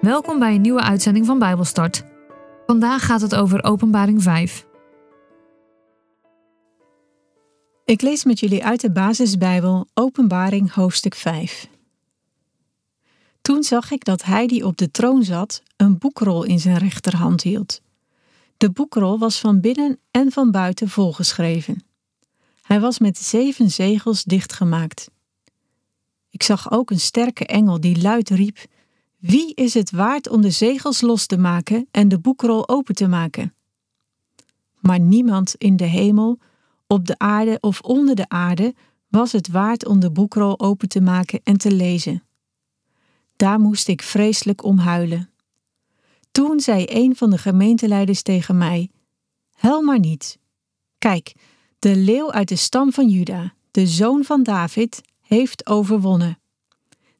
Welkom bij een nieuwe uitzending van Bijbelstart. Vandaag gaat het over Openbaring 5. Ik lees met jullie uit de basisbijbel Openbaring hoofdstuk 5. Toen zag ik dat hij die op de troon zat een boekrol in zijn rechterhand hield. De boekrol was van binnen en van buiten volgeschreven. Hij was met zeven zegels dichtgemaakt. Ik zag ook een sterke engel die luid riep: Wie is het waard om de zegels los te maken en de boekrol open te maken? Maar niemand in de hemel, op de aarde of onder de aarde was het waard om de boekrol open te maken en te lezen. Daar moest ik vreselijk om huilen. Toen zei een van de gemeenteleiders tegen mij: Hel maar niet. Kijk, de leeuw uit de stam van Juda, de zoon van David, heeft overwonnen.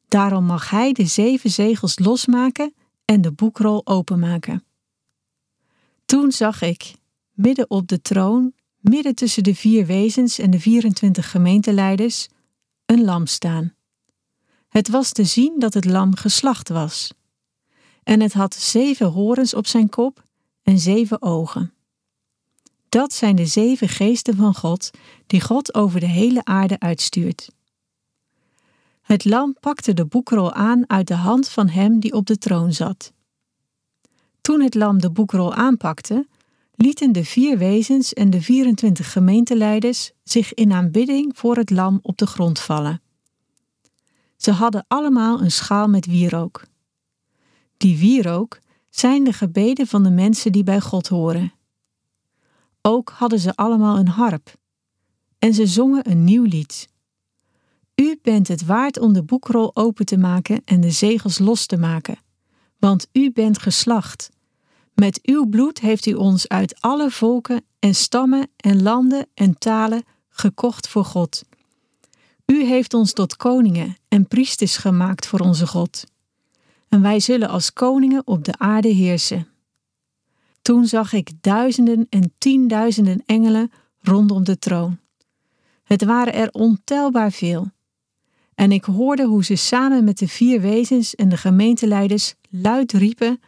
Daarom mag hij de zeven zegels losmaken en de boekrol openmaken. Toen zag ik, midden op de troon, midden tussen de vier wezens en de 24 gemeenteleiders, een lam staan. Het was te zien dat het lam geslacht was. En het had zeven horens op zijn kop en zeven ogen. Dat zijn de zeven geesten van God die God over de hele aarde uitstuurt. Het lam pakte de boekrol aan uit de hand van hem die op de troon zat. Toen het lam de boekrol aanpakte, lieten de vier wezens en de 24 gemeenteleiders zich in aanbidding voor het lam op de grond vallen. Ze hadden allemaal een schaal met wierook. Die wierook zijn de gebeden van de mensen die bij God horen. Ook hadden ze allemaal een harp. En ze zongen een nieuw lied. U bent het waard om de boekrol open te maken en de zegels los te maken, want u bent geslacht. Met uw bloed heeft u ons uit alle volken en stammen en landen en talen gekocht voor God. U heeft ons tot koningen en priesters gemaakt voor onze God. En wij zullen als koningen op de aarde heersen. Toen zag ik duizenden en tienduizenden engelen rondom de troon. Het waren er ontelbaar veel. En ik hoorde hoe ze samen met de vier wezens en de gemeenteleiders luid riepen: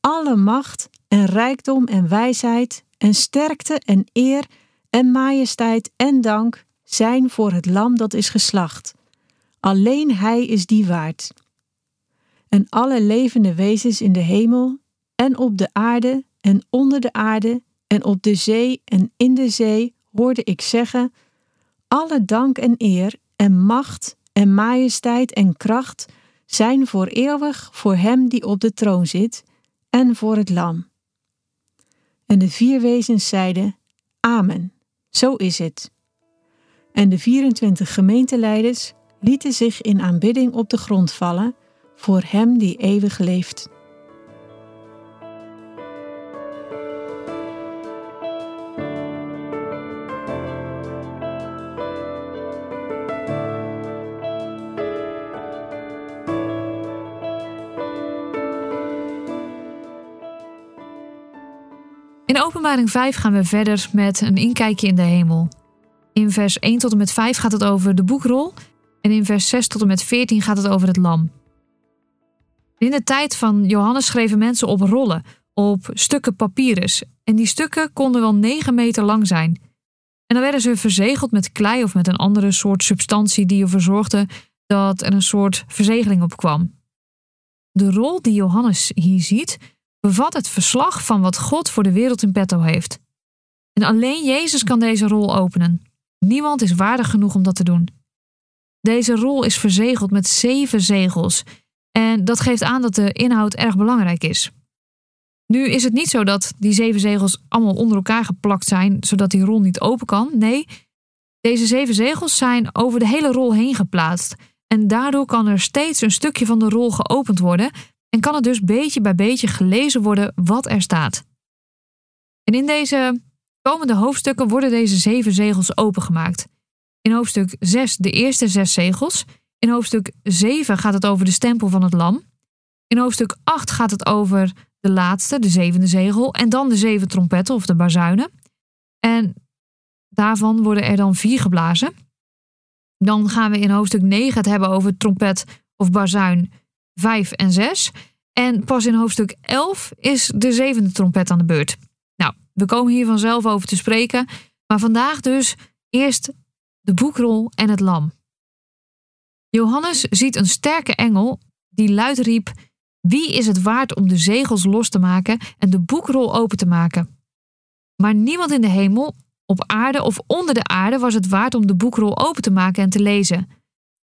Alle macht en rijkdom en wijsheid en sterkte en eer en majesteit en dank zijn voor het lam dat is geslacht. Alleen Hij is die waard. En alle levende wezens in de hemel en op de aarde en onder de aarde en op de zee en in de zee hoorde ik zeggen: Alle dank en eer en macht en majesteit en kracht zijn voor eeuwig voor Hem die op de troon zit en voor het Lam. En de vier wezens zeiden: Amen, zo is het. En de 24 gemeenteleiders lieten zich in aanbidding op de grond vallen voor Hem die eeuwig leeft. In Openbaring 5 gaan we verder met een inkijkje in de hemel. In vers 1 tot en met 5 gaat het over de boekrol en in vers 6 tot en met 14 gaat het over het lam. In de tijd van Johannes schreven mensen op rollen, op stukken papyrus. En die stukken konden wel 9 meter lang zijn. En dan werden ze verzegeld met klei of met een andere soort substantie die ervoor zorgde dat er een soort verzegeling op kwam. De rol die Johannes hier ziet, bevat het verslag van wat God voor de wereld in petto heeft. En alleen Jezus kan deze rol openen. Niemand is waardig genoeg om dat te doen. Deze rol is verzegeld met zeven zegels. En dat geeft aan dat de inhoud erg belangrijk is. Nu is het niet zo dat die zeven zegels allemaal onder elkaar geplakt zijn, zodat die rol niet open kan. Nee, deze zeven zegels zijn over de hele rol heen geplaatst. En daardoor kan er steeds een stukje van de rol geopend worden en kan het dus beetje bij beetje gelezen worden wat er staat. En in deze komende hoofdstukken worden deze zeven zegels opengemaakt. In hoofdstuk 6 de eerste zes zegels. In hoofdstuk 7 gaat het over de stempel van het lam. In hoofdstuk 8 gaat het over de laatste, de zevende zegel. En dan de zeven trompetten of de bazuinen. En daarvan worden er dan vier geblazen. Dan gaan we in hoofdstuk 9 het hebben over trompet of bazuin 5 en 6. En pas in hoofdstuk 11 is de zevende trompet aan de beurt. Nou, we komen hier vanzelf over te spreken, maar vandaag dus eerst de boekrol en het lam. Johannes ziet een sterke engel die luid riep: Wie is het waard om de zegels los te maken en de boekrol open te maken? Maar niemand in de hemel, op aarde of onder de aarde was het waard om de boekrol open te maken en te lezen.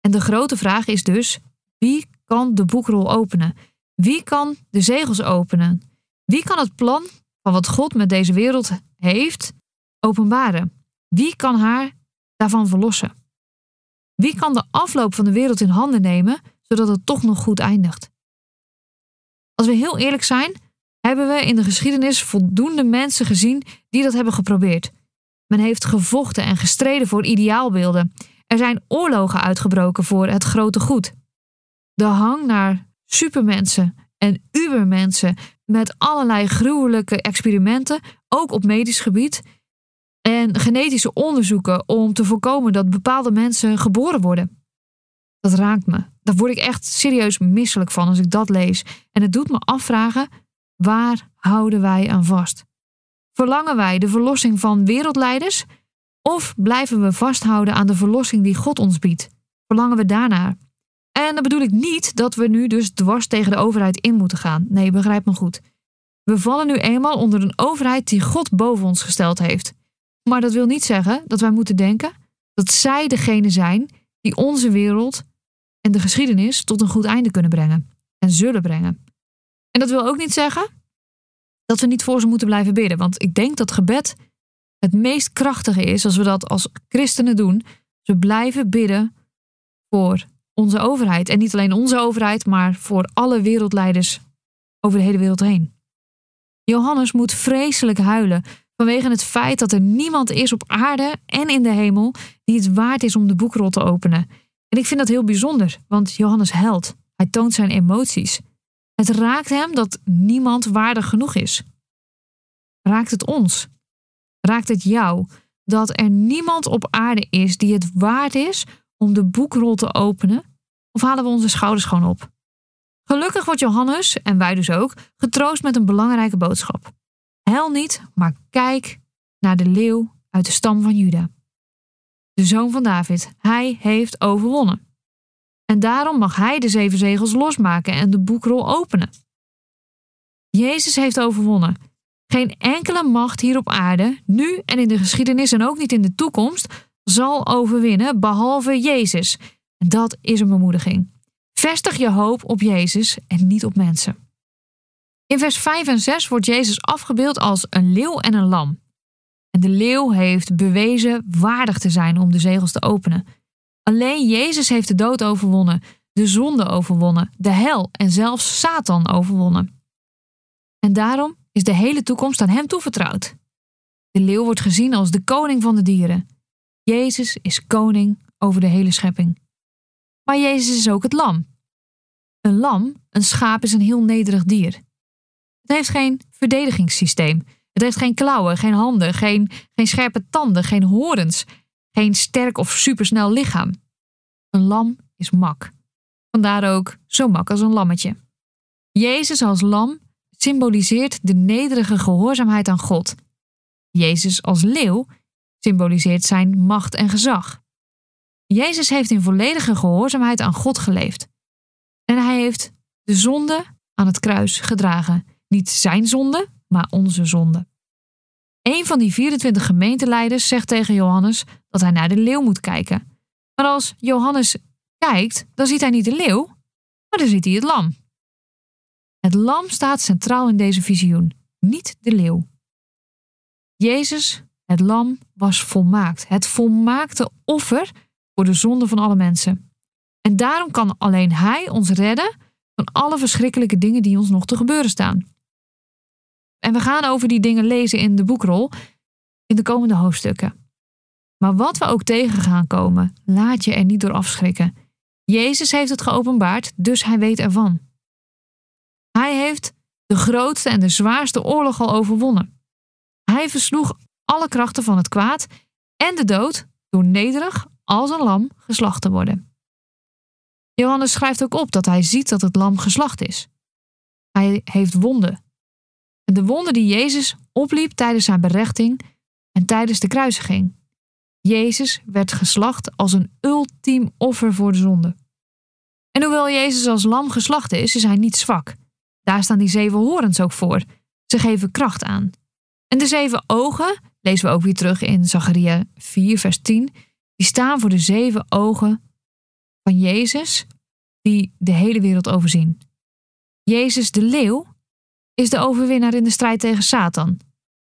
En de grote vraag is dus: wie kan de boekrol openen? Wie kan de zegels openen? Wie kan het plan van wat God met deze wereld heeft openbaren? Wie kan haar daarvan verlossen? Wie kan de afloop van de wereld in handen nemen zodat het toch nog goed eindigt? Als we heel eerlijk zijn, hebben we in de geschiedenis voldoende mensen gezien die dat hebben geprobeerd. Men heeft gevochten en gestreden voor ideaalbeelden. Er zijn oorlogen uitgebroken voor het grote goed. De hang naar supermensen en ubermensen met allerlei gruwelijke experimenten, ook op medisch gebied, en genetische onderzoeken om te voorkomen dat bepaalde mensen geboren worden. Dat raakt me. Daar word ik echt serieus misselijk van als ik dat lees. En het doet me afvragen: waar houden wij aan vast? Verlangen wij de verlossing van wereldleiders? Of blijven we vasthouden aan de verlossing die God ons biedt? Verlangen we daarnaar? En dan bedoel ik niet dat we nu dus dwars tegen de overheid in moeten gaan. Nee, begrijp me goed. We vallen nu eenmaal onder een overheid die God boven ons gesteld heeft. Maar dat wil niet zeggen dat wij moeten denken dat zij degene zijn die onze wereld en de geschiedenis tot een goed einde kunnen brengen en zullen brengen. En dat wil ook niet zeggen dat we niet voor ze moeten blijven bidden, want ik denk dat gebed het meest krachtige is als we dat als christenen doen. We blijven bidden voor onze overheid. En niet alleen onze overheid, maar voor alle wereldleiders over de hele wereld heen. Johannes moet vreselijk huilen vanwege het feit dat er niemand is op aarde en in de hemel die het waard is om de boekrol te openen. En ik vind dat heel bijzonder, want Johannes helpt. Hij toont zijn emoties. Het raakt hem dat niemand waardig genoeg is. Raakt het ons? Raakt het jou dat er niemand op aarde is die het waard is om de boekrol te openen? Of halen we onze schouders gewoon op? Gelukkig wordt Johannes, en wij dus ook, getroost met een belangrijke boodschap. Hel niet, maar kijk naar de leeuw uit de stam van Juda. De zoon van David, hij heeft overwonnen. En daarom mag hij de zeven zegels losmaken en de boekrol openen. Jezus heeft overwonnen. Geen enkele macht hier op aarde, nu en in de geschiedenis en ook niet in de toekomst, zal overwinnen behalve Jezus. En dat is een bemoediging. Vestig je hoop op Jezus en niet op mensen. In vers 5 en 6 wordt Jezus afgebeeld als een leeuw en een lam. En de leeuw heeft bewezen waardig te zijn om de zegels te openen. Alleen Jezus heeft de dood overwonnen, de zonde overwonnen, de hel en zelfs Satan overwonnen. En daarom is de hele toekomst aan hem toevertrouwd. De leeuw wordt gezien als de koning van de dieren. Jezus is koning over de hele schepping. Maar Jezus is ook het lam. Een lam, een schaap, is een heel nederig dier. Het heeft geen verdedigingssysteem. Het heeft geen klauwen, geen handen, geen, geen scherpe tanden, geen horens, geen sterk of supersnel lichaam. Een lam is mak. Vandaar ook zo mak als een lammetje. Jezus als lam symboliseert de nederige gehoorzaamheid aan God. Jezus als leeuw symboliseert zijn macht en gezag. Jezus heeft in volledige gehoorzaamheid aan God geleefd. En hij heeft de zonde aan het kruis gedragen. Niet zijn zonde, maar onze zonde. Een van die 24 gemeenteleiders zegt tegen Johannes dat hij naar de leeuw moet kijken. Maar als Johannes kijkt, dan ziet hij niet de leeuw, maar dan ziet hij het lam. Het lam staat centraal in deze visioen, niet de leeuw. Jezus, het lam, was volmaakt. Het volmaakte offer voor de zonde van alle mensen. En daarom kan alleen Hij ons redden van alle verschrikkelijke dingen die ons nog te gebeuren staan. En we gaan over die dingen lezen in de boekrol in de komende hoofdstukken. Maar wat we ook tegen gaan komen, laat je er niet door afschrikken. Jezus heeft het geopenbaard, dus hij weet ervan. Hij heeft de grootste en de zwaarste oorlog al overwonnen. Hij versloeg alle krachten van het kwaad en de dood door nederig als een lam geslacht te worden. Johannes schrijft ook op dat hij ziet dat het lam geslacht is. Hij heeft wonden. En de wonden die Jezus opliep tijdens zijn berechting en tijdens de kruisiging. Jezus werd geslacht als een ultiem offer voor de zonde. En hoewel Jezus als lam geslacht is, is hij niet zwak. Daar staan die zeven horens ook voor. Ze geven kracht aan. En de zeven ogen, lezen we ook weer terug in Zacharia 4, vers 10, die staan voor de zeven ogen van Jezus, die de hele wereld overzien. Jezus de leeuw is de overwinnaar in de strijd tegen Satan.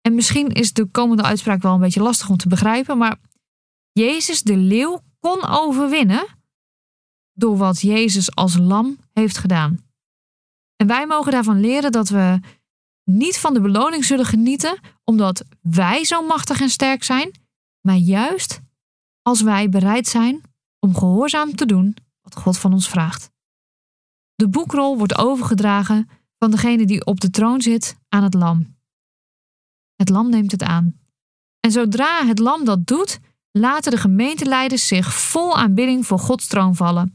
En misschien is de komende uitspraak wel een beetje lastig om te begrijpen, maar Jezus de leeuw kon overwinnen door wat Jezus als lam heeft gedaan. En wij mogen daarvan leren dat we niet van de beloning zullen genieten omdat wij zo machtig en sterk zijn, maar juist als wij bereid zijn om gehoorzaam te doen wat God van ons vraagt. De boekrol wordt overgedragen van degene die op de troon zit aan het lam. Het lam neemt het aan. En zodra het lam dat doet, laten de gemeenteleiders zich vol aanbidding voor Gods troon vallen.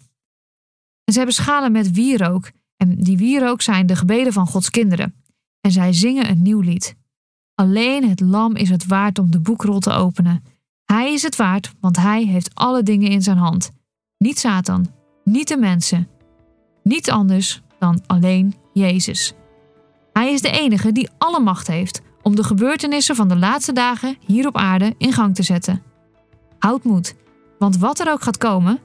En ze hebben schalen met wierook, en die wierook zijn de gebeden van Gods kinderen. En zij zingen een nieuw lied. Alleen het lam is het waard om de boekrol te openen. Hij is het waard, want hij heeft alle dingen in zijn hand. Niet Satan, niet de mensen. Niet anders dan alleen Jezus. Hij is de enige die alle macht heeft om de gebeurtenissen van de laatste dagen hier op aarde in gang te zetten. Houd moed, want wat er ook gaat komen,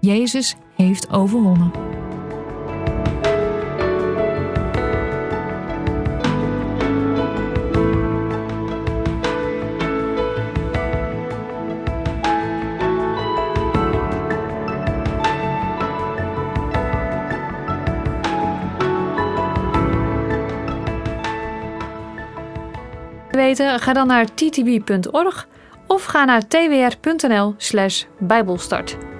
Jezus heeft overwonnen. Ga dan naar ttb.org of ga naar twr.nl/bijbelstart.